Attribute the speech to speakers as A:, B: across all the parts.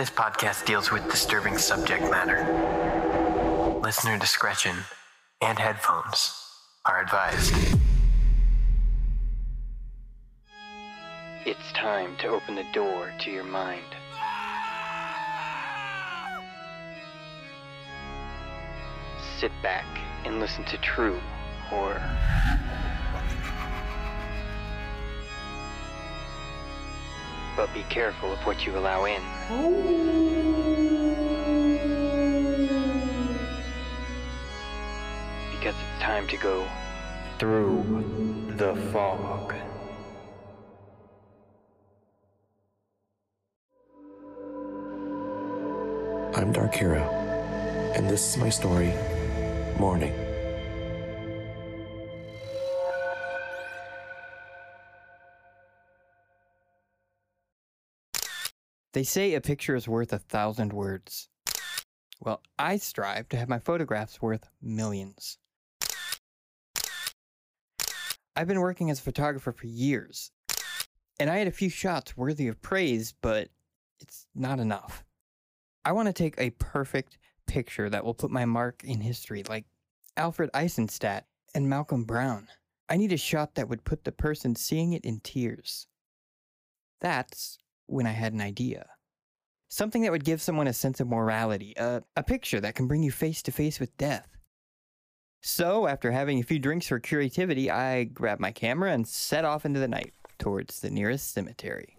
A: This podcast deals with disturbing subject matter. Listener discretion and headphones are advised.
B: It's time to open the door to your mind. Sit back and listen to true horror. But be careful of what you allow in. Because it's time to go through the fog.
C: I'm Dark Hero, and this is my story, Mourning.
D: They say a picture is worth a thousand words. Well, I strive to have my photographs worth millions. I've been working as a photographer for years, and I had a few shots worthy of praise, but it's not enough. I want to take a perfect picture that will put my mark in history, like Alfred Eisenstaedt and Malcolm Browne. I need a shot that would put the person seeing it in tears. That's when I had an idea. Something that would give someone a sense of morality, a, a picture that can bring you face to face with death. So, after having a few drinks for creativity, I grabbed my camera and set off into the night towards the nearest cemetery.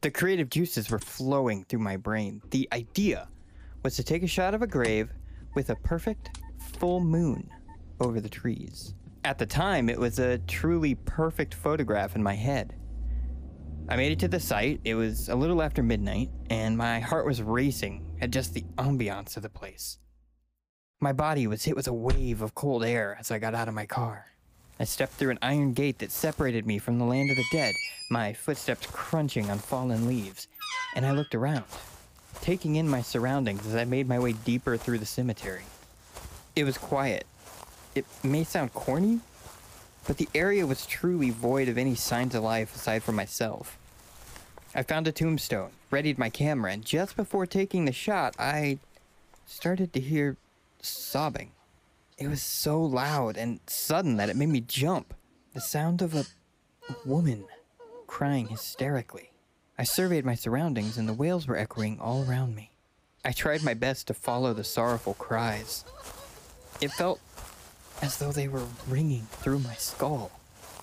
D: The creative juices were flowing through my brain. The idea was to take a shot of a grave with a perfect full moon over the trees. At the time, it was a truly perfect photograph in my head. I made it to the site. It was a little after midnight, and my heart was racing at just the ambiance of the place. My body was hit with a wave of cold air as I got out of my car. I stepped through an iron gate that separated me from the land of the dead, my footsteps crunching on fallen leaves, and I looked around, taking in my surroundings as I made my way deeper through the cemetery. It was quiet. It may sound corny, but the area was truly void of any signs of life aside from myself. I found a tombstone, readied my camera, and just before taking the shot, I started to hear sobbing. It was so loud and sudden that it made me jump. The sound of a woman crying hysterically. I surveyed my surroundings, and the wails were echoing all around me. I tried my best to follow the sorrowful cries. It felt as though they were ringing through my skull.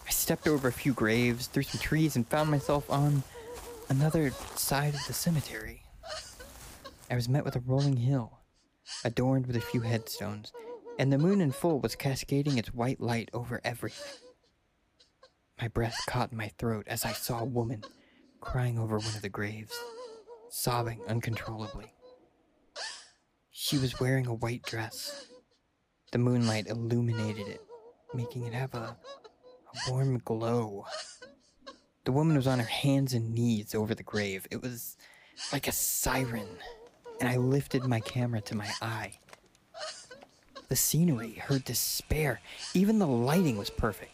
D: I stepped over a few graves, through some trees, and found myself on another side of the cemetery. I was met with a rolling hill, adorned with a few headstones, and the moon in full was cascading its white light over everything. My breath caught in my throat as I saw a woman crying over one of the graves, sobbing uncontrollably. She was wearing a white dress. The moonlight illuminated it, making it have a, a warm glow. The woman was on her hands and knees over the grave. It was like a siren, and I lifted my camera to my eye. The scenery, her despair, even the lighting was perfect.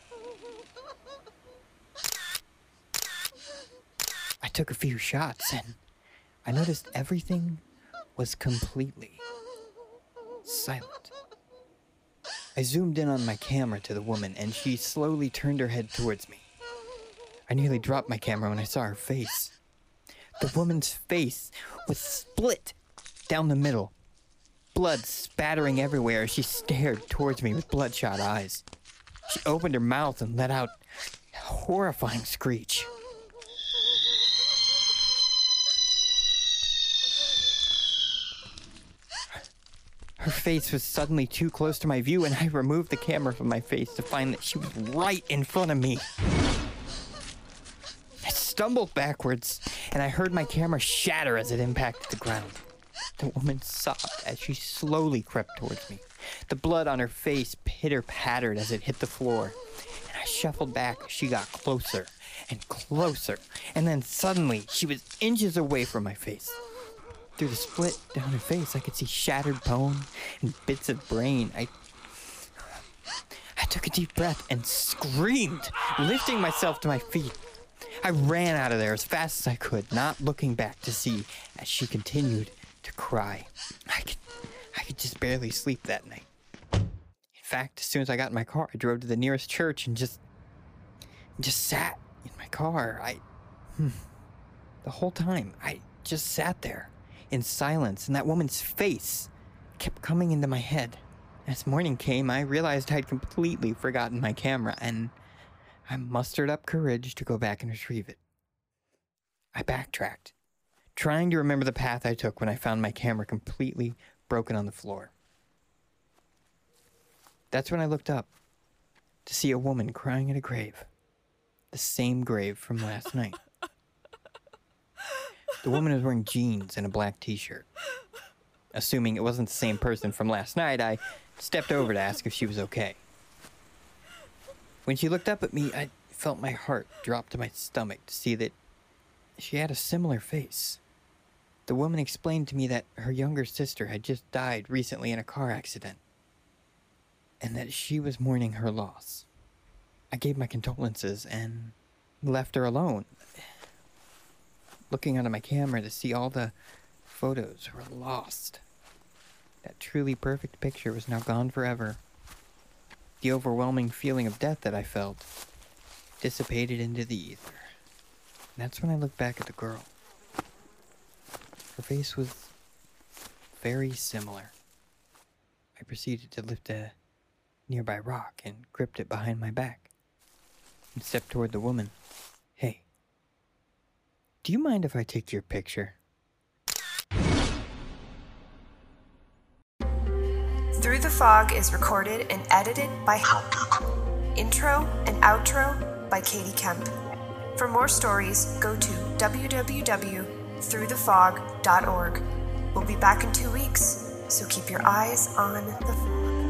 D: I took a few shots and I noticed everything was completely silent. I zoomed in on my camera to the woman and she slowly turned her head towards me. I nearly dropped my camera when I saw her face. The woman's face was split down the middle, blood spattering everywhere as she stared towards me with bloodshot eyes. She opened her mouth and let out a horrifying screech. Her face was suddenly too close to my view, and I removed the camera from my face to find that she was right in front of me. Stumbled backwards, and I heard my camera shatter as it impacted the ground. The woman sobbed as she slowly crept towards me. The blood on her face pitter pattered as it hit the floor, and I shuffled back as she got closer and closer, and then suddenly she was inches away from my face. Through the split down her face, I could see shattered bone and bits of brain. I I took a deep breath and screamed, lifting myself to my feet. I ran out of there as fast as I could, not looking back to see as she continued to cry. I could, I could just barely sleep that night. In fact, as soon as I got in my car, I drove to the nearest church and just, just sat in my car. I, hmm, the whole time, I just sat there in silence, and that woman's face kept coming into my head. As morning came, I realized I'd completely forgotten my camera, and I mustered up courage to go back and retrieve it. I backtracked, trying to remember the path I took when I found my camera completely broken on the floor. That's when I looked up to see a woman crying at a grave, the same grave from last night. The woman was wearing jeans and a black t shirt. Assuming it wasn't the same person from last night, I stepped over to ask if she was okay. When she looked up at me, I felt my heart drop to my stomach to see that she had a similar face. The woman explained to me that her younger sister had just died recently in a car accident and that she was mourning her loss. I gave my condolences and left her alone, looking onto my camera to see all the photos were lost. That truly perfect picture was now gone forever. The overwhelming feeling of death that I felt dissipated into the ether. And that's when I looked back at the girl. Her face was very similar. I proceeded to lift a nearby rock and gripped it behind my back and stepped toward the woman. Hey, do you mind if I take your picture?
E: The Fog is recorded and edited by Intro and outro by Katie Kemp. For more stories, go to www.throughthefog.org. We'll be back in two weeks, so keep your eyes on the fog.